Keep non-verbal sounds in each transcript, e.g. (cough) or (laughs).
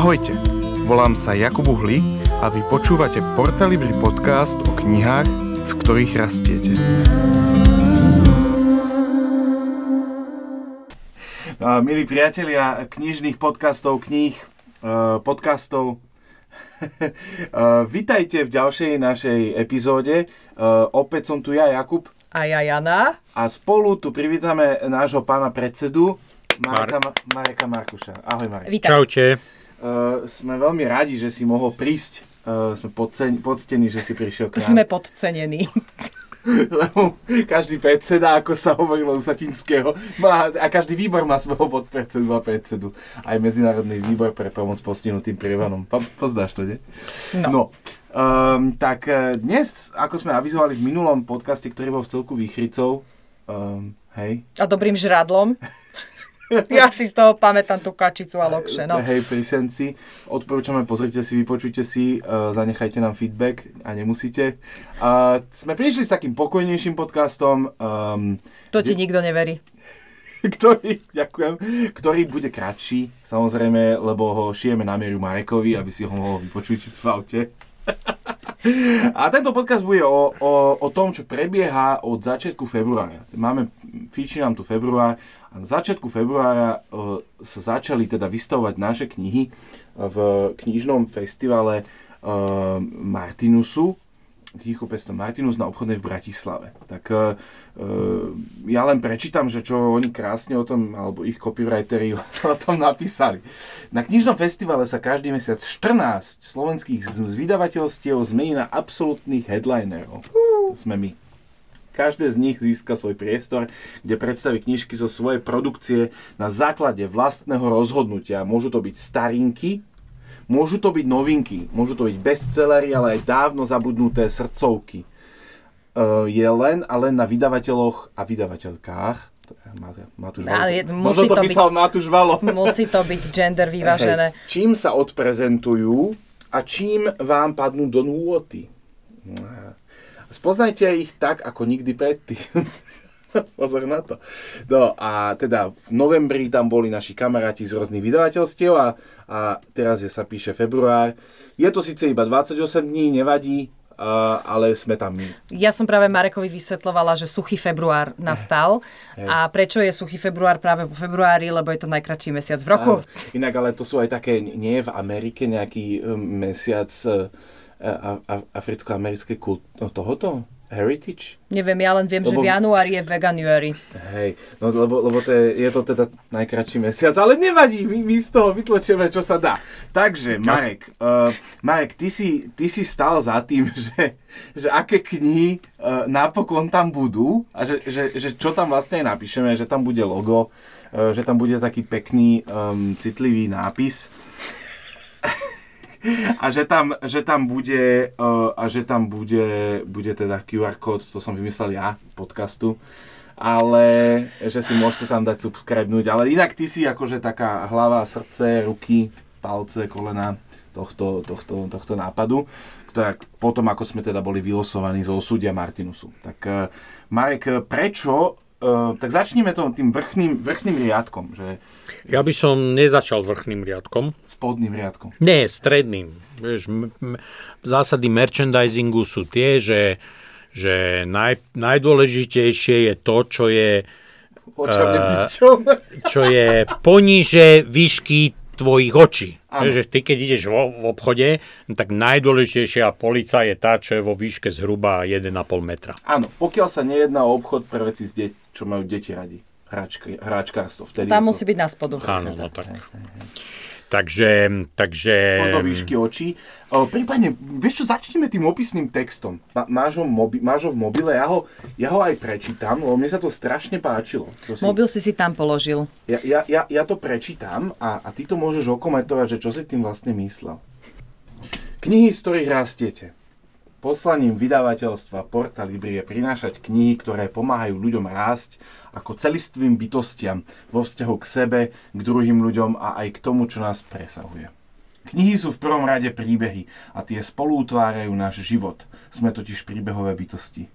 Ahojte, volám sa Jakub Uhli a vy počúvate Portalibri podcast o knihách, z ktorých rastiete. A, milí priatelia knižných podcastov, kníh, uh, podcastov, (laughs) uh, vitajte v ďalšej našej epizóde. Uh, opäť som tu ja, Jakub. A ja, Jana. A spolu tu privítame nášho pána predsedu, Mareka, Mar- Mareka Markuša. Ahoj, Marek. Vítaj. Čaute. Uh, sme veľmi radi, že si mohol prísť. Uh, sme podcen- poctení, že si prišiel k nám. Sme podcenení. (laughs) Lebo každý predseda, ako sa hovorilo u Satinského, má, a každý výbor má svojho podpredsedu a predsedu. Aj Medzinárodný výbor pre pomoc postihnutým prievanom. Poznáš to, nie? No. no. Um, tak eh, dnes, ako sme avizovali v minulom podcaste, ktorý bol v celku výchrycov, um, hej, A dobrým žradlom. (laughs) (laughs) Ja si z toho pamätám tú kačicu a lokše, no. hej, pri Senci, odporúčame, pozrite si, vypočujte si, uh, zanechajte nám feedback a nemusíte. Uh, sme prišli s takým pokojnejším podcastom, um, To ti nikto neverí. (laughs) ktorý, ďakujem, ktorý bude kratší, samozrejme, lebo ho šijeme na mieru Marekovi, aby si ho mohol vypočuť v aute. (laughs) A tento podcast bude o, o, o tom, čo prebieha od začiatku februára. Máme, fíči nám tu február a na začiatku februára uh, sa začali teda vystavovať naše knihy v knižnom festivale uh, Martinusu, knihkupectvo Martinus na obchodnej v Bratislave. Tak uh, ja len prečítam, že čo oni krásne o tom, alebo ich copywriteri (laughs) o tom napísali. Na knižnom festivale sa každý mesiac 14 slovenských z vydavateľstiev zmení na absolútnych headlinerov. To sme my. Každé z nich získa svoj priestor, kde predstaví knižky zo svojej produkcie na základe vlastného rozhodnutia. Môžu to byť starinky, Môžu to byť novinky, môžu to byť bestsellery, ale aj dávno zabudnuté srdcovky. Uh, je len a len na vydavateľoch a vydavateľkách. Matúš Valo. Ale to- musí to to písal Matúš Valo. (laughs) Musí to byť gender vyvážené. Hej. Čím sa odprezentujú a čím vám padnú do nôty. Spoznajte ich tak, ako nikdy predtým. (laughs) (laughs) Pozor na to. No a teda v novembri tam boli naši kamaráti z rôznych vydavateľstiev a, a teraz je, sa píše február. Je to síce iba 28 dní, nevadí, a, ale sme tam my. Ja som práve Marekovi vysvetlovala, že suchý február nastal. A prečo je suchý február práve vo februári, lebo je to najkračší mesiac v roku. Áno. Inak ale to sú aj také, nie je v Amerike nejaký um, mesiac uh, a, a, africko-americkej kult no, tohoto? Heritage? Neviem, ja len viem, že Lebo- v januári je veganuary. Hej, no lebo, lebo to je, je to teda najkračší mesiac, ale nevadí, my, my z toho vytlačíme, čo sa dá. Takže, Marek, uh, Marek, ty si, ty si stal za tým, (laughs) že, že aké knihy uh, napokon tam budú a že, že, že čo tam vlastne napíšeme, že tam bude logo, uh, že tam bude taký pekný, um, citlivý nápis a že tam, že tam bude, uh, a že tam bude, bude teda QR kód, to som vymyslel ja, podcastu, ale že si môžete tam dať subscribenúť, ale inak ty si akože taká hlava, srdce, ruky, palce, kolena tohto, tohto, tohto nápadu, ktorá potom, ako sme teda boli vylosovaní zo osudia Martinusu. Tak uh, Marek, prečo, uh, tak začneme to tým vrchným, vrchným riadkom, že Ja by som nezačal vrchným riadkom. spodným riadkom. Nie, stredným. Vieš, m- m- zásady merchandisingu sú tie, že, že naj, najdôležitejšie je to, čo je, neviditeľné. čo je poníže výšky tvojich očí. Že ty keď ideš vo, v obchode, no tak najdôležitejšia polica je tá, čo je vo výške zhruba 1,5 metra. Áno, pokiaľ sa nejedná o obchod pre veci, de- čo majú deti radi. Hráčky, hráčkárstvo. Vtedy Tam je to- musí byť na spodu. Áno, no tak, tak. hej, hej, hej. Takže, takže... do výšky očí. Prípadne, vieš čo, začneme tým opisným textom. Máš, ho mobi, máš ho v mobile, ja ho, ja ho aj prečítam, lebo mne sa to strašne páčilo. Čo si, Mobil si si tam položil. ja, ja, ja, ja to prečítam a, a ty to môžeš okomentovať, že čo si tým vlastne myslel. Knihy, z ktorých rastiete. Poslaním vydavateľstva Porta Libri je prinášať knihy, ktoré pomáhajú ľuďom rásť ako celistvým bytostiam vo vzťahu k sebe, k druhým ľuďom a aj k tomu, čo nás presahuje. Knihy sú v prvom rade príbehy a tie spolu utvárajú náš život. Sme totiž príbehové bytosti.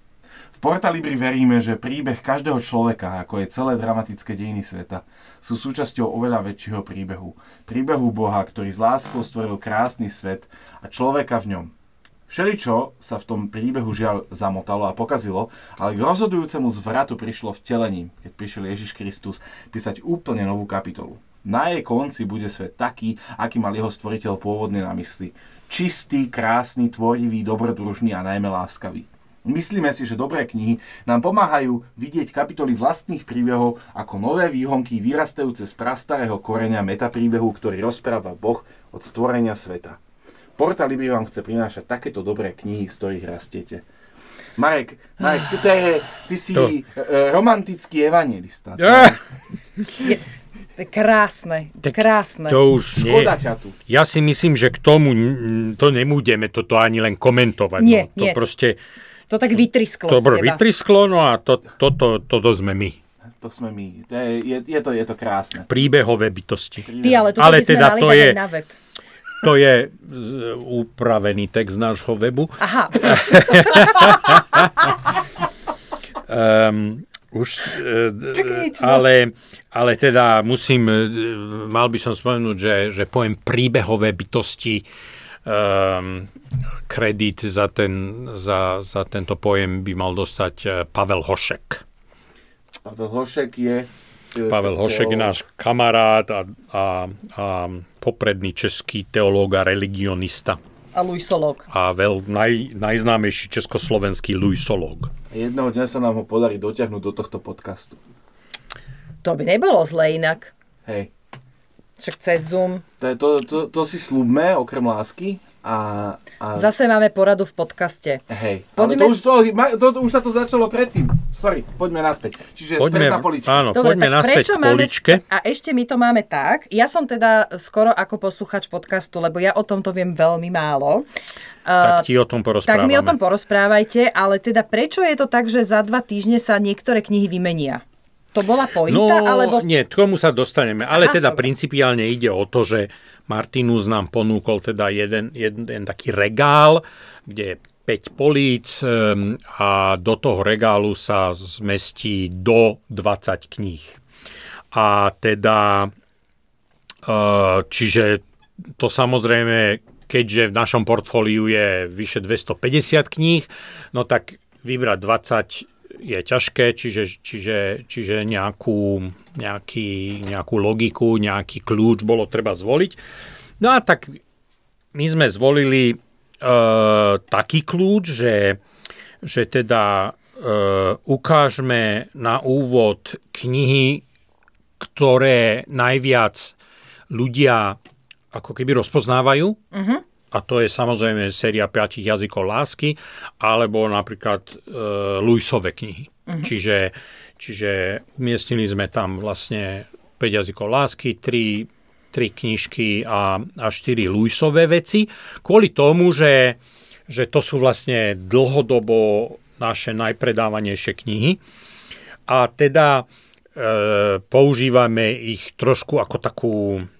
V Portalibri veríme, že príbeh každého človeka, ako je celé dramatické dejiny sveta, sú súčasťou oveľa väčšieho príbehu. Príbehu Boha, ktorý s láskou stvoril krásny svet a človeka v ňom. Všeličo sa v tom príbehu žiaľ zamotalo a pokazilo, ale k rozhodujúcemu zvratu prišlo vtelením, keď prišiel Ježiš Kristus písať úplne novú kapitolu. Na jej konci bude svet taký, aký mal jeho stvoriteľ pôvodne na mysli. Čistý, krásny, tvorivý, dobrodružný a najmä láskavý. Myslíme si, že dobré knihy nám pomáhajú vidieť kapitoly vlastných príbehov ako nové výhonky vyrastajúce z prastarého koreňa metapríbehu, ktorý rozpráva Boh od stvorenia sveta. Porta Libri vám chce prinášať takéto dobré knihy, z ktorých rastiete. Marek, Marek, ty, je, ty si to. romantický evangelista. Ja. Je, krásne, tak krásne. To už nie. Škoda ťa tu. Ja si myslím, že k tomu to nemúdeme toto ani len komentovať. Nie, no. To nie. proste... To tak vytrisklo To vytrisklo, no a to, toto to, to, to sme my. To sme my. To je, je, je, to, je to krásne. Príbehové bytosti. Ty, ale, ale teda to je, na web. To je upravený text nášho webu. Aha. um, už, uh, ale, ale teda musím, uh, mal by som spomenúť, že, že pojem príbehové bytosti um, kredit za, ten, za, za tento pojem by mal dostať uh, Pavel Hošek. Pavel Hošek je Pavel Hošek, náš kamarát a, a, a popredný český teológ a religionista. A Luisolog. A veľ, naj, najznámejší československý Luisolog. Jedného dňa sa nám ho podarí dotiahnuť do tohto podcastu. To by nebolo zle inak. Hej. Však cez Zoom. To, to, to, to si slúbme, okrem lásky. A, a... Zase máme poradu v podcaste. Hej, poďme... ale to už, to, to, to, už sa to začalo predtým. Sorry, poďme naspäť. Čiže poďme, stredná polička. Áno, Dobre, poďme naspäť poličke. Máme, a ešte my to máme tak. Ja som teda skoro ako posluchač podcastu, lebo ja o tomto viem veľmi málo. Tak ti o tom porozprávame. Tak mi o tom porozprávajte, ale teda prečo je to tak, že za dva týždne sa niektoré knihy vymenia? To bola pointa? No, alebo... nie, k tomu sa dostaneme. Ale Aha, teda dobre. principiálne ide o to, že Martinus nám ponúkol teda jeden, jeden, jeden taký regál, kde je 5 políc ehm, a do toho regálu sa zmestí do 20 kníh. A teda, eh, čiže to samozrejme, keďže v našom portfóliu je vyše 250 kníh, no tak vybrať 20 je ťažké, čiže, čiže, čiže nejakú, nejaký, nejakú logiku, nejaký kľúč bolo treba zvoliť. No a tak my sme zvolili uh, taký kľúč, že, že teda uh, ukážeme na úvod knihy, ktoré najviac ľudia ako keby rozpoznávajú. Uh-huh a to je samozrejme séria 5 jazykov lásky, alebo napríklad e, Luisove knihy. Uh-huh. Čiže, čiže umiestnili sme tam vlastne 5 jazykov lásky, 3, 3 knižky a, a 4 Luisové veci, kvôli tomu, že, že to sú vlastne dlhodobo naše najpredávanejšie knihy. A teda používame ich trošku ako takú,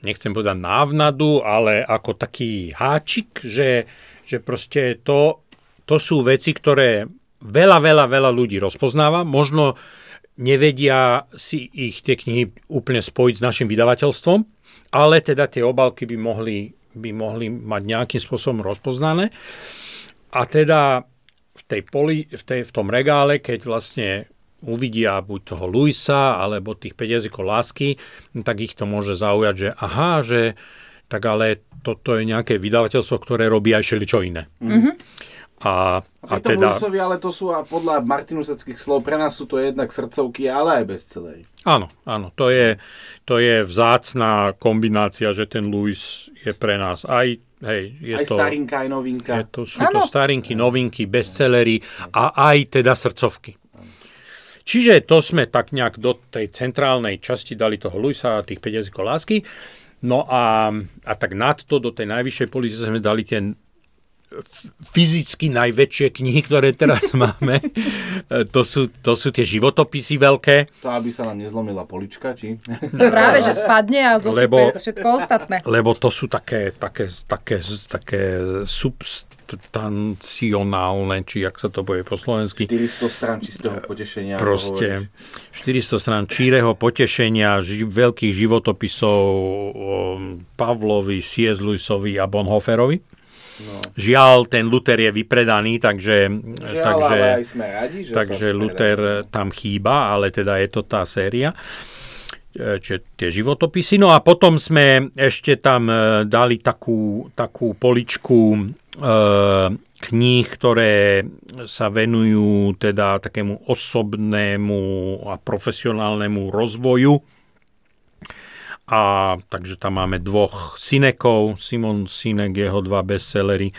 nechcem povedať návnadu, ale ako taký háčik, že, že proste to, to sú veci, ktoré veľa, veľa, veľa ľudí rozpoznáva. Možno nevedia si ich tie knihy úplne spojiť s našim vydavateľstvom, ale teda tie obalky by mohli, by mohli mať nejakým spôsobom rozpoznané. A teda v, tej poli, v, tej, v tom regále, keď vlastne uvidia buď toho Luisa, alebo tých 5 jazykov lásky, tak ich to môže zaujať, že aha, že tak ale toto je nejaké vydavateľstvo, ktoré robí aj všeličo iné. Mm-hmm. A, a, a teda... Luisovi, ale to sú a podľa Martinuseckých slov, pre nás sú to jednak srdcovky, ale aj bestsellery. Áno, áno, to je, to je vzácná kombinácia, že ten Luis je pre nás aj Hej, je aj to, starinka, aj novinka. Je to, sú ano. to starinky, novinky, bestsellery a aj teda srdcovky. Čiže to sme tak nejak do tej centrálnej časti dali toho Luisa a tých 5 jazykov lásky. No a, a tak nad to, do tej najvyššej policie sme dali tie fyzicky najväčšie knihy, ktoré teraz (laughs) máme. to, sú, to sú tie životopisy veľké. To, aby sa nám nezlomila polička, či? Práve, že spadne a zosype lebo, všetko ostatné. Lebo to sú také, také, také, také substancionálne, či jak sa to povie po slovensky. 400 strán čistého potešenia. Proste 400 strán číreho potešenia, ži, veľkých životopisov o Pavlovi, C.S. Lewisovi a Bonhoefferovi. No. Žiaľ, ten Luther je vypredaný, takže, Žiaľ, takže, sme radi, že takže Luther tam chýba, ale teda je to tá séria e, čiže tie životopisy. No a potom sme ešte tam e, dali takú, takú poličku e, kníh, ktoré sa venujú teda takému osobnému a profesionálnemu rozvoju a takže tam máme dvoch Sinekov, Simon Sinek, jeho dva bestsellery,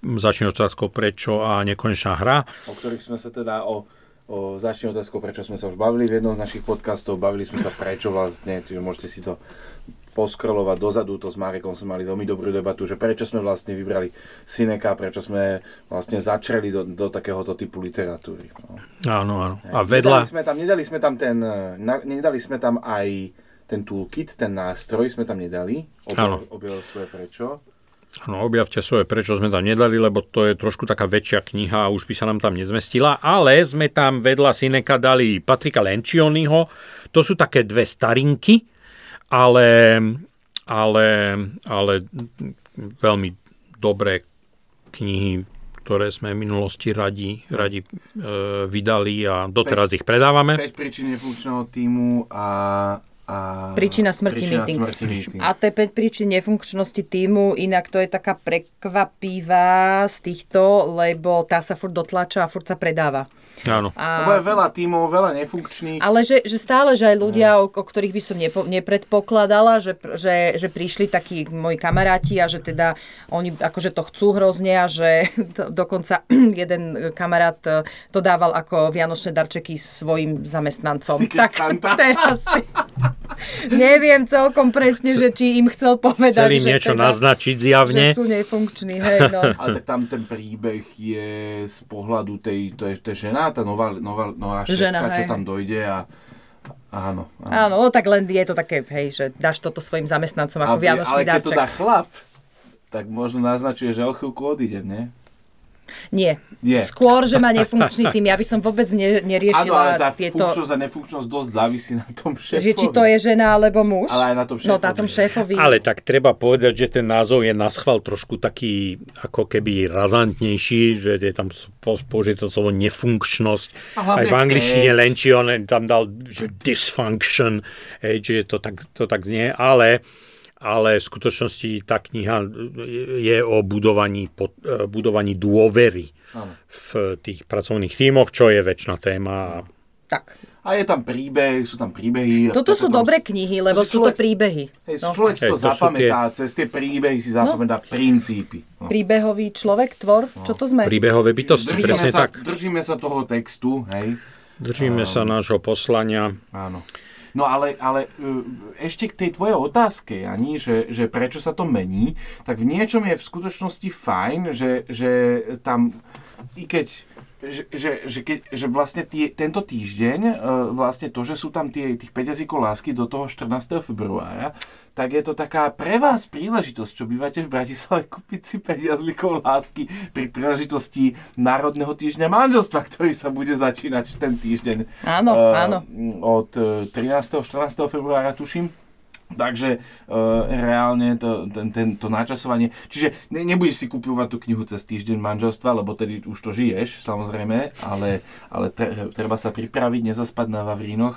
Začne otázkou prečo a Nekonečná hra. O ktorých sme sa teda o, o Začne otázkou prečo sme sa už bavili v jednom z našich podcastov, bavili sme sa prečo vlastne, čiže môžete si to poskrolovať dozadu, to s Marekom sme mali veľmi dobrú debatu, že prečo sme vlastne vybrali Sineka, prečo sme vlastne začreli do, do takéhoto typu literatúry. No. Áno, áno. A vedľa... Nedali sme tam, nedali sme tam ten, nedali sme tam aj ten toolkit, ten nástroj sme tam nedali. Objav, objav svoje prečo. Áno, objavte svoje prečo sme tam nedali, lebo to je trošku taká väčšia kniha a už by sa nám tam nezmestila, ale sme tam vedľa Sineka dali Patrika Lencioniho, to sú také dve starinky, ale, ale, ale veľmi dobré knihy, ktoré sme v minulosti radi, radi e, vydali a doteraz 5, ich predávame. 5 príčin nefunkčného týmu a a príčina smrti príčina meeting. Smrti meeting. A tie 5 príčin nefunkčnosti týmu, inak to je taká prekvapivá z týchto, lebo tá sa furt dotlača a furt sa predáva. Áno. A... Lebo je veľa tímov, veľa nefunkčných. Ale že, že stále, že aj ľudia, o, o ktorých by som nepo, nepredpokladala, že, že, že prišli takí moji kamaráti a že teda oni akože to chcú hrozne a že (laughs) to, dokonca (clears throat) jeden kamarát e, to dával ako vianočné darčeky svojim zamestnancom. Secret tak Santa. (laughs) teraz si, (laughs) neviem celkom presne, že či im chcel povedať, Chcel im že niečo teda, naznačiť zjavne. Že sú nefunkční, hej, no. (laughs) Ale tak tam ten príbeh je z pohľadu tej, to je, to je žena, tá nová, nová, nová šéfka, čo tam dojde a Áno, áno. Áno, no, tak len je to také, hej, že dáš toto svojim zamestnancom ako Aby, vianočný ale keď darček. to dá chlap, tak možno naznačuje, že o chvíľku odídem, nie? Nie. Nie. Skôr, že má nefunkčný tým. Ja by som vôbec ne, Áno, neriešila ale tá tieto... funkčnosť a nefunkčnosť dosť závisí na tom šéfovi. Že či to je žena alebo muž. Ale aj na tom No, na šéfovi. tom šéfovi. Ale tak treba povedať, že ten názov je na schvál trošku taký ako keby razantnejší, že je tam použité to slovo nefunkčnosť. Aj v angličtine keď- Lencion tam dal že dysfunction, hej, čiže to tak, to tak znie, ale ale v skutočnosti tá kniha je o budovaní, pod, eh, budovaní dôvery v tých pracovných tímoch, čo je väčšina téma. Tak. A je tam príbeh, sú tam príbehy. Toto to sú potom- dobré knihy, lebo to sú to človek- príbehy. Hej, No. človek si to to zapamätá, cez tie príbehy si zapamätá princípy. No. Príbehový človek, tvor, čo to sme? Príbehové bytosti, Držíme presne sa, tak. držíme sa toho textu, hej. Držíme sa nášho poslania. Áno. No ale, ale e, ešte k tej tvojej otázke, Ani, že, že prečo sa to mení, tak v niečom je v skutočnosti fajn, že, že tam, i keď že, že, že, keď, že vlastne tie, tento týždeň, e, vlastne to, že sú tam tie, tých 5 jazykov lásky do toho 14. februára, tak je to taká pre vás príležitosť, čo bývate v Bratislave, kúpiť si 5 jazykov lásky pri príležitosti Národného týždňa manželstva, ktorý sa bude začínať ten týždeň. Áno, Eh, áno. Od eh, 13. 14. februára, tuším. Takže uh, reálne to, ten, ten, to načasovanie, čiže ne, nebudeš si kúpovať tú knihu cez týždeň manželstva, lebo tedy už to žiješ, samozrejme, ale, ale tre, treba sa pripraviť, nezaspať na Vavrínoch.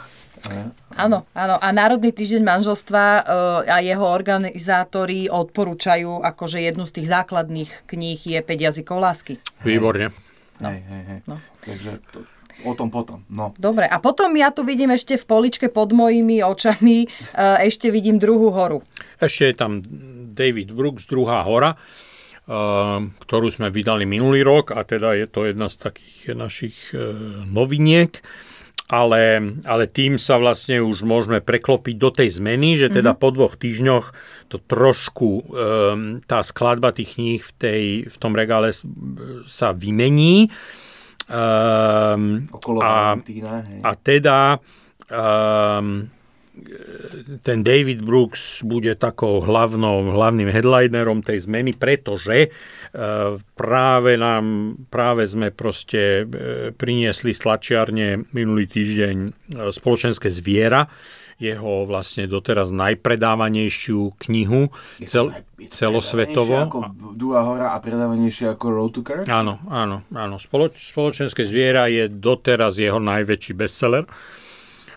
Eh, Áno, áno. A Národný týždeň manželstva e, a jeho organizátori odporúčajú, akože jednu z tých základných kníh je 5 jazykov lásky. Výborne. Hej, hej, hej. No. Takže to, o tom potom. No. Dobre, a potom ja tu vidím ešte v poličke pod mojimi očami, e, ešte vidím druhú horu. Ešte je tam David Brooks, druhá hora, eh, ktorú sme vydali minulý rok a teda je to jedna z takých našich eh, noviniek. ale, ale tým sa vlastne už môžeme preklopiť do tej zmeny, že teda mm-hmm. po dvoch týždňoch to trošku, um, tá skladba tých kníh v, tej, v tom regále sa vymení. Um, Okolo a, hej. a teda um, ten David Brooks bude takou hlavnou, hlavným headlinerom tej zmeny, pretože uh, práve nám, práve sme proste uh, priniesli slačiarne minulý týždeň uh, spoločenské zviera, jeho vlastne doteraz najpredávanejšiu knihu cel, celosvetovo. ako Dua hora a predávanejšie ako Road to Car? Áno, áno, áno. Spoloč, spoločenské zviera je doteraz jeho najväčší bestseller.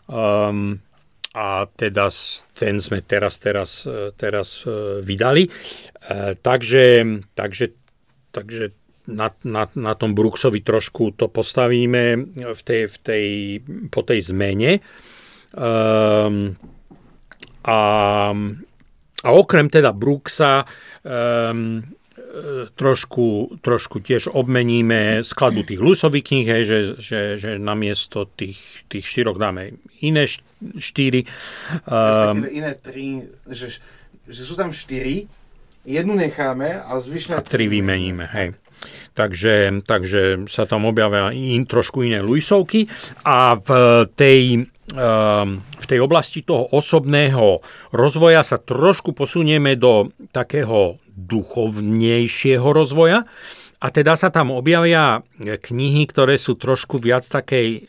Um, a teda ten sme teraz, teraz, teraz e, vydali. E, takže, takže, takže na, na, na tom Brooksovi trošku to postavíme v tej, v tej, po tej zmene. Um, a, a okrem teda Brooksa um, trošku, trošku tiež obmeníme skladbu tých Lusových kníh, hej, že, že, že namiesto tých, tých štyroch dáme iné štyri. Respektíve iné tri, že, že sú tam štyri, jednu necháme a zvyšné... A tri vymeníme, hej. Takže, takže sa tam objavia in, trošku iné Luisovky a v tej, um, v tej oblasti toho osobného rozvoja sa trošku posunieme do takého duchovnejšieho rozvoja. A teda sa tam objavia knihy, ktoré sú trošku viac takej e,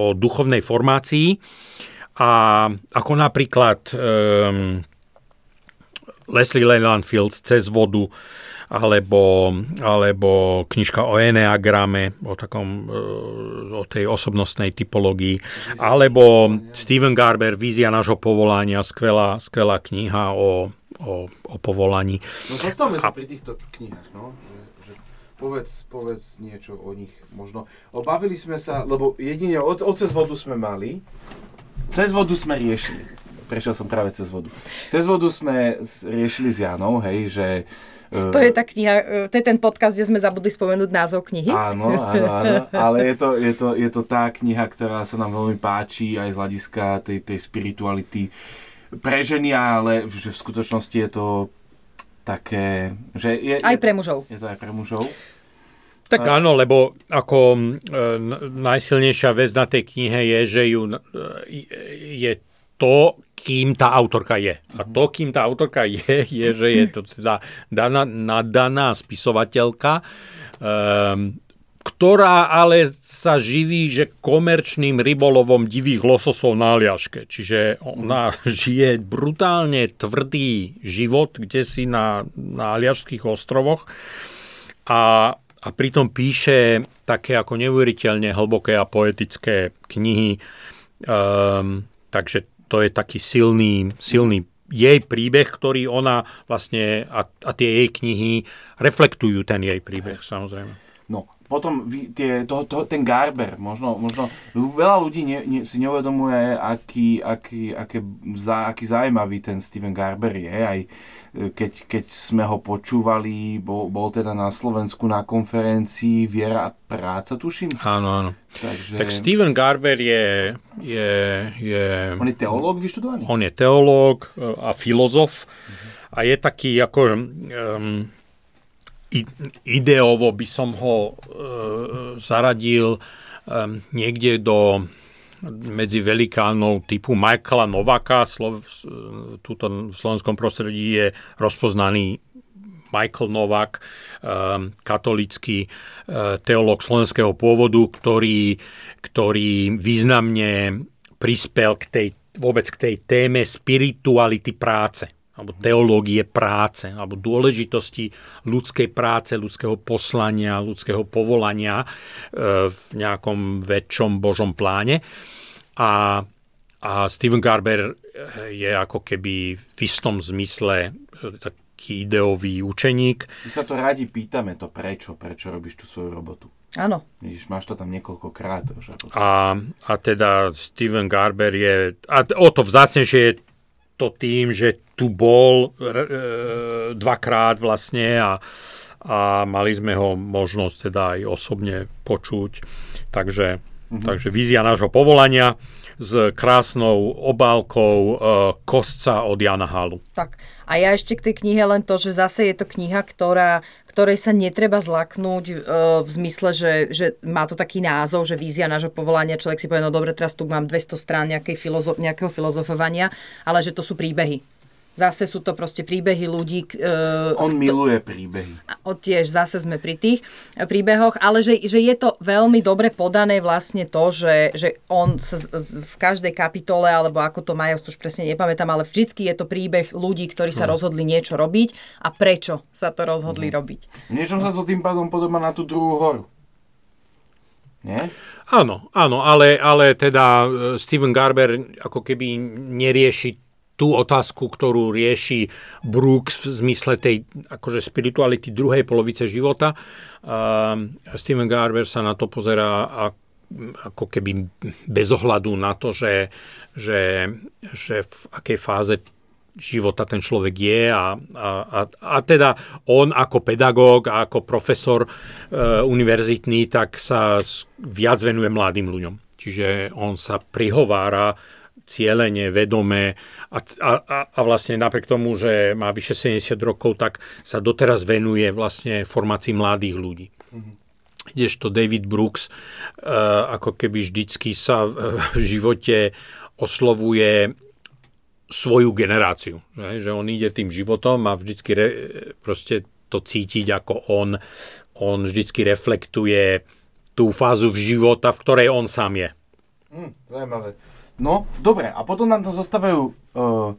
o duchovnej formácii. A ako napríklad um, Leslie Leyland Fields Cez vodu, alebo, alebo knižka o eneagrame, o, takom, e, o tej osobnostnej typológii, alebo Steven Garber, Vízia nášho povolania, skvelá, skvelá kniha o, o, o povolaní. No zastavme sa pri týchto knihách, no, že, že povedz, povedz niečo o nich možno. Obavili sme sa, lebo jedine o, o cez vodu sme mali, cez vodu sme riešili. Prešiel som práve cez vodu. Cez vodu sme riešili s Janou, hej, že to je tá kniha, e, to je ten podcast, kde sme zabudli spomenúť názov knihy. Áno, áno, áno. Ale je to, je, to, je to tá kniha, ktorá sa nám veľmi páči aj z hľadiska tej, tej spirituality pre ženy, ale že v skutočnosti je to také... Že je, aj pre mužov. Je to aj pre mužov. Tak áno, lebo ako e, najsilnejšia vec na tej knihe je, že ju, e, je to, kým tá autorka je. A to, kým tá autorka je, (laughs) je, že je to teda daná, nadaná spisovateľka, um, ktorá ale sa živí, že komerčným rybolovom divých lososov na Aliaške. Čiže ona (laughs) žije brutálne tvrdý život, kde si na, na Aliašských ostrovoch a, a pritom píše také ako neuveriteľne hlboké a poetické knihy. Um, takže to je taký silný, silný jej príbeh, ktorý ona vlastne a, a tie jej knihy reflektujú ten jej príbeh, samozrejme. No, potom tie, to, to, ten Garber, možno, možno veľa ľudí ne, ne, si neuvedomuje, aký, aký, aké, zá, aký zaujímavý ten Steven Garber je. Aj keď, keď sme ho počúvali, bol, bol teda na Slovensku na konferencii Viera a práca, tuším. Áno, áno. Takže... Tak Steven Garber je, je, je... On je teológ vyštudovaný? On je teológ e, a filozof uh-huh. a je taký ako... Um, ideovo by som ho uh, zaradil um, niekde do medzi velikánov typu Michaela Novaka. Slov, tuto v slovenskom prostredí je rozpoznaný Michael Novak, katolický teológ slovenského pôvodu, ktorý, ktorý významne prispel k tej, vôbec k tej téme spirituality práce alebo teológie práce, alebo dôležitosti ľudskej práce, ľudského poslania, ľudského povolania e, v nejakom väčšom božom pláne. A, a Steven Garber je ako keby v istom zmysle e, taký ideový učeník. My sa to radi pýtame, to prečo, prečo robíš tú svoju robotu. Áno. Vidíš, máš to tam niekoľkokrát už. A, a teda Steven Garber je, a o to vzácnejšie je to tým, že tu bol e, dvakrát vlastne a, a mali sme ho možnosť teda aj osobne počuť. Takže... Takže vízia nášho povolania s krásnou obálkou e, kostca od Jana Halu. Tak. A ja ešte k tej knihe len to, že zase je to kniha, ktorá, ktorej sa netreba zlaknúť e, v zmysle, že, že má to taký názov, že vízia nášho povolania. Človek si povie, no dobre, teraz tu mám 200 strán nejakej filozo- nejakého filozofovania, ale že to sú príbehy. Zase sú to proste príbehy ľudí. Uh, On miluje príbehy. O, tiež zase sme pri tých e, príbehoch, ale že, že je to veľmi dobre podané vlastne to, že, že on sa z- z- v každej kapitole, alebo ako to majú, to už presne nepamätám, ale vždycky je to príbeh ľudí, ktorí sa rozhodli niečo robiť a prečo sa to rozhodli robiť. V niečom sa to tým pádom podobá na tú druhú horu. Nie? Áno, áno, ale, ale teda e, Steven Garber ako keby nerieši tú otázku, ktorú rieši Brooks v zmysle tej akože spirituality druhej polovice života. Uh, Steven Garber sa na to pozerá ako keby bez ohľadu na to, že, že, že v akej fáze života ten človek je a, a, a, a teda on ako pedagóg a ako profesor e, univerzitný, tak sa viac venuje mladým ľuďom. Čiže on sa prihovára cieľene, vedome a, a, a, vlastne napriek tomu, že má vyše 70 rokov, tak sa doteraz venuje vlastne formácii mladých ľudí. Kdežto David Brooks uh, ako keby vždycky sa v, živote oslovuje svoju generáciu. Že, on ide tým životom a vždycky re, proste to cítiť, ako on, on vždycky reflektuje tú fázu v života, v ktorej on sám je. Hm, zaujímavé. No, dobre, a potom nám to zostávajú uh,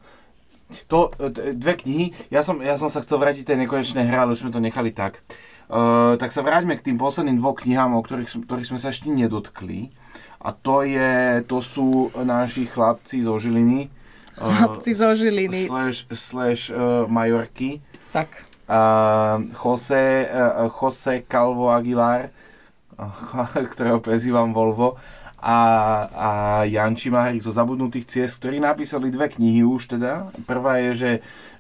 to, uh, t- dve knihy. Ja som, ja som sa chcel vrátiť tej nekonečnej hre, ale už sme to nechali tak. Uh, tak sa vráťme k tým posledným dvom knihám, o ktorých, ktorých sme sa ešte nedotkli. A to, je, to sú naši chlapci zo Žiliny. uh, Chlapci zo Žiliny. Slash, slash uh, Majorky. Tak. Uh, Jose, uh, Jose Calvo Aguilar, (laughs) ktorého prezývam Volvo, a, a Janči Maharik zo Zabudnutých ciest, ktorí napísali dve knihy už teda. Prvá je, že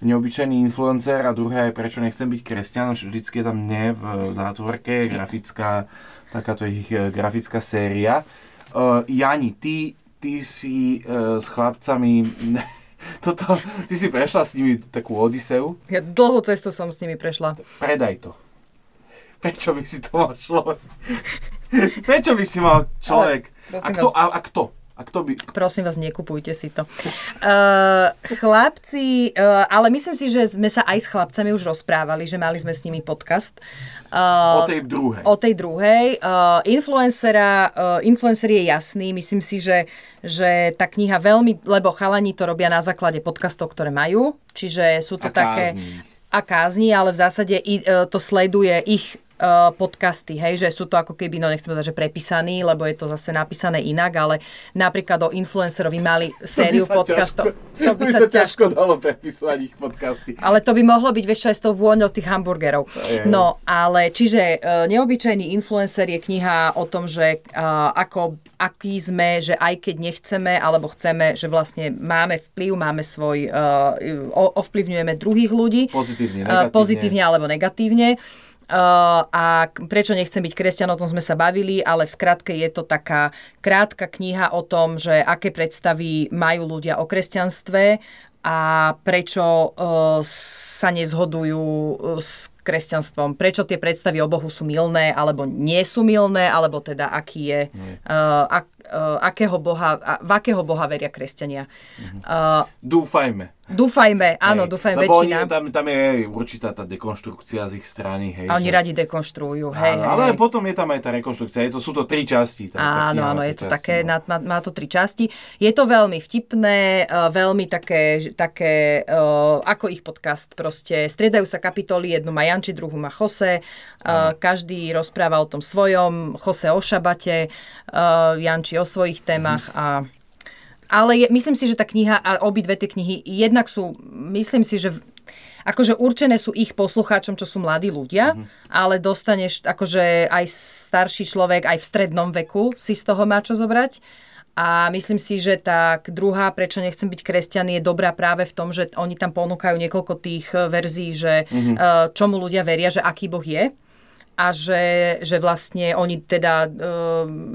neobyčajný influencer a druhá je Prečo nechcem byť kresťan, vždycky je tam mne v zátvorke, grafická, takáto ich eh, grafická séria. Uh, Jani, ty, ty si uh, s chlapcami (laughs) toto, ty si prešla s nimi takú odiseu. Ja dlhú cestu som s nimi prešla. Predaj to. Prečo by si to (laughs) mal človek? (laughs) Prečo by si mal človek? Ale, a kto? vás. A, a kto? A kto by... Prosím vás, nekupujte si to. Uh, chlapci, uh, ale myslím si, že sme sa aj s chlapcami už rozprávali, že mali sme s nimi podcast. Uh, O tej druhej. O tej druhej. Uh, influencera, uh, influencer je jasný. Myslím si, že, že tá kniha veľmi, lebo chalani to robia na základe podcastov, ktoré majú. Čiže sú to A také... kázni. A kázni, ale v zásade i, uh, to sleduje ich podcasty, hej, že sú to ako keby, no nechcem povedať, že prepísaní, lebo je to zase napísané inak, ale napríklad o influencerovi mali (laughs) sériu To podcastov. Ťažko, to by sa ťažko dalo prepísať ich podcasty. Ale to by mohlo byť vieš aj s tou vôňou tých hamburgerov. Je. No, ale čiže uh, Neobyčajný influencer je kniha o tom, že uh, ako, aký sme, že aj keď nechceme, alebo chceme, že vlastne máme vplyv, máme svoj, uh, ovplyvňujeme druhých ľudí. Pozitívne, Uh, negatívne. pozitívne alebo negatívne. Uh, a prečo nechcem byť kresťan, o tom sme sa bavili, ale v skratke je to taká krátka kniha o tom, že aké predstavy majú ľudia o kresťanstve a prečo uh, sa nezhodujú uh, s kresťanstvom. Prečo tie predstavy o Bohu sú milné, alebo nie sú milné, alebo teda aký je, uh, ak, uh, akého boha, a, v akého boha veria kresťania. Uh, Dúfajme. dúfajme, áno, Hej. dúfajme Lebo väčšina. Oni, tam, tam je určitá tá dekonštrukcia z ich strany. Hej, A oni že- radi dekonštruujú, hej, Áno, hej, ale hej. potom je tam aj tá rekonštrukcia. Je to, sú to tri časti. Tá, Áno, áno, je to časti, také, no. má, má, to tri časti. Je to veľmi vtipné, veľmi také, také ako ich podcast proste. Striedajú sa kapitoly, jednu má Janči, druhú má Jose. Uh, každý rozpráva o tom svojom, Jose o šabate, uh, Janči o svojich témach a ale je, myslím si, že tá kniha a obidve tie knihy jednak sú, myslím si, že akože určené sú ich poslucháčom, čo sú mladí ľudia, ale dostaneš akože aj starší človek, aj v strednom veku si z toho má čo zobrať. A myslím si, že tá druhá, prečo nechcem byť kresťan, je dobrá práve v tom, že oni tam ponúkajú niekoľko tých eh, verzií, že eh, čomu ľudia veria, že aký Boh je. A že, že vlastne oni teda e,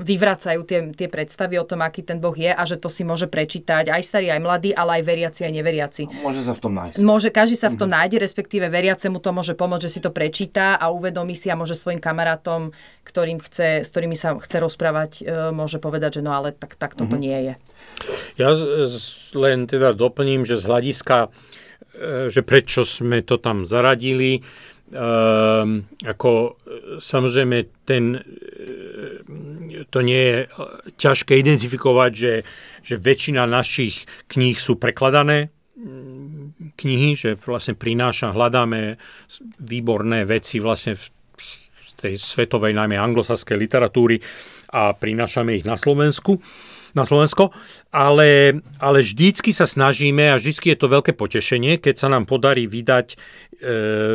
vyvracajú tie, tie predstavy o tom, aký ten Boh je a že to si môže prečítať aj starý, aj mladý, ale aj veriaci, aj neveriaci. Môže sa v tom nájsť. Môže, každý sa v tom nájde, respektíve veriacemu to môže pomôcť, že si to prečíta a uvedomí si a môže svojim kamarátom, ktorým chce, s ktorými sa chce rozprávať, e, môže povedať, že no ale tak, tak toto mm-hmm. nie je. Ja len teda doplním, že z hľadiska, e, že prečo sme to tam zaradili, Um, ako samozrejme ten, to nie je ťažké identifikovať, že, že väčšina našich kníh sú prekladané mm, knihy, že vlastne prináša, hľadáme výborné veci vlastne v, tej svetovej, najmä anglosaskej literatúry a prinášame ich na Slovensku na Slovensko, ale, ale vždycky sa snažíme a vždycky je to veľké potešenie, keď sa nám podarí vydať e,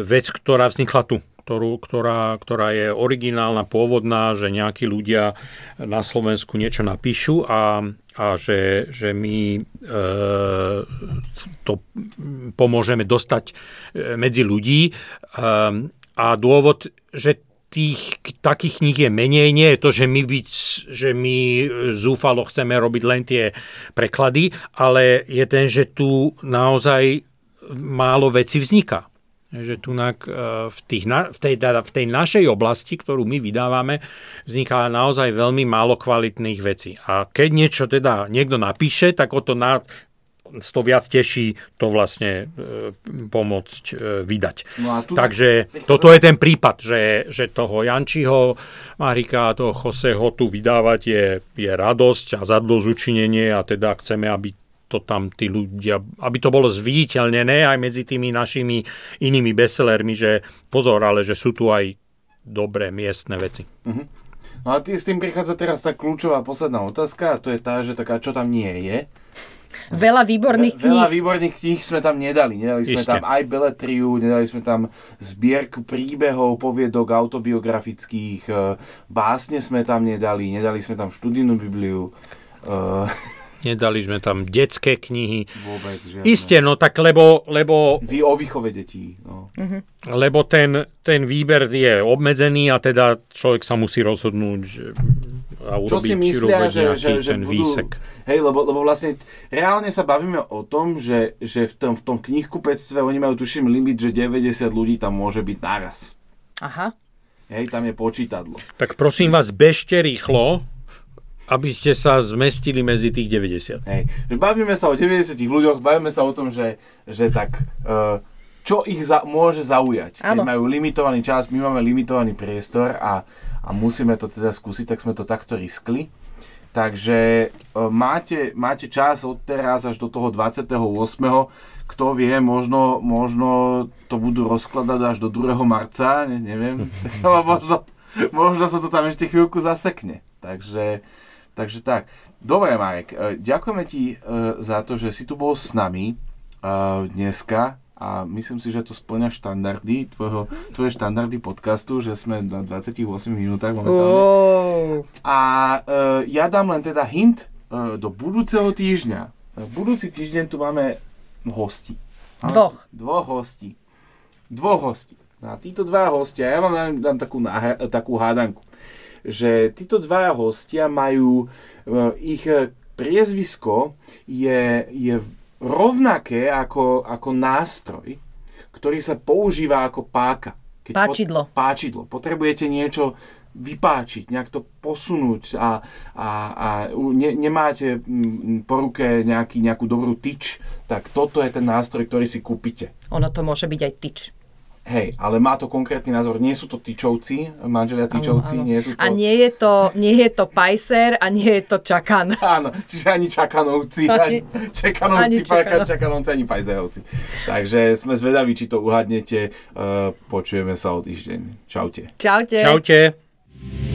vec, ktorá vznikla tu, ktorú, ktorá, ktorá je originálna, pôvodná, že nejakí ľudia na Slovensku niečo napíšu a, a že, že my e, to pomôžeme dostať e, medzi ľudí. E, a dôvod, že tých takých kníh je menej. Nie je to, že my, byť, že my zúfalo chceme robiť len tie preklady, ale je ten, že tu naozaj málo veci vzniká. Že tu e, v, tých, v, tej, teda v tej našej oblasti, ktorú my vydávame, vzniká naozaj veľmi málo kvalitných vecí. A keď niečo teda niekto napíše, tak o to na, to viac teší to vlastne e, pomôcť e, vydať. No tu... Takže toto je ten prípad, že, že toho Jančiho Marika a toho Joseho tu vydávať je, je radosť a zadlosť učinenie a teda chceme, aby to tam tí ľudia, aby to bolo zviditeľnené aj medzi tými našimi inými bestsellermi, že pozor, ale že sú tu aj dobré miestne veci. Uh-huh. No a tý, s tým prichádza teraz tá kľúčová posledná otázka a to je tá, že taká, čo tam nie je. Veľa výborných kníh. Veľa výborných kníh sme tam nedali. Nedali sme tam aj beletriu, nedali sme tam zbierku príbehov, poviedok autobiografických, e, básne sme tam nedali, nedali sme tam študijnú Bibliu. Uh, (laughs) Nedali sme tam detské knihy. Vôbec, žiadne. Isté, no tak lebo... lebo Vy o výchove detí. No. Uh-huh. Lebo ten, ten výber je obmedzený a teda človek sa musí rozhodnúť, že a urobiť, Čo si myslia, že, že, že ten budú, výsek. Hej, lebo, lebo vlastne reálne sa bavíme o tom, že, že v tom, v tom knihkupectve oni majú tuším limit, že 90 ľudí tam môže byť naraz. Aha. Hej, tam je počítadlo. Tak prosím vás, bežte rýchlo, aby ste sa zmestili medzi tých 90. Hej, bavíme sa o 90 ľuďoch, bavíme sa o tom, že, že tak, uh, čo ich za, môže zaujať. Keď majú limitovaný čas, my máme limitovaný priestor a, a musíme to teda skúsiť, tak sme to takto riskli. Takže uh, máte, máte čas od teraz až do toho 28. Kto vie, možno, možno to budú rozkladať až do 2. marca, ne, neviem. (laughs) možno, možno sa to tam ešte chvíľku zasekne. Takže Takže tak. Dobre, Marek, e, ďakujeme ti e, za to, že si tu bol s nami e, dneska a myslím si, že to splňa štandardy, tvojho, tvoje štandardy podcastu, že sme na 28 minútach momentálne. Oh. A uh, ja dám len teda hint uh, do budúceho týždňa. V budúci týždeň tu máme hosti. Dvoch. Dvoch hostí. Dvoch hostí. A títo dva hostia, ja vám dám, dám takú, takú hádanku že títo dvaja hostia majú, e, ich e, priezvisko je, je rovnaké ako, ako nástroj, ktorý sa používa ako páka. Keď páčidlo. Po, páčidlo. Potrebujete niečo vypáčiť, nejak to posunúť a, a, a ne, nemáte po ruke nejaký, nejakú dobrú tyč, tak toto je ten nástroj, ktorý si kúpite. Ono to môže byť aj tyč. Hej, ale má to konkrétny názor. Nie sú to tyčovci, manželia tyčovci, ano, ano. nie sú to... A nie je to, nie je to pajser a nie je to čakan. (laughs) Áno, čiže ani čakanovci, ani, ani čekanovci, ani čakanov. čakanovci, ani pajzerovci. Takže sme zvedaví, či to uhadnete. Uh, počujeme sa o týždeň. Čaute. Čaute. Čaute.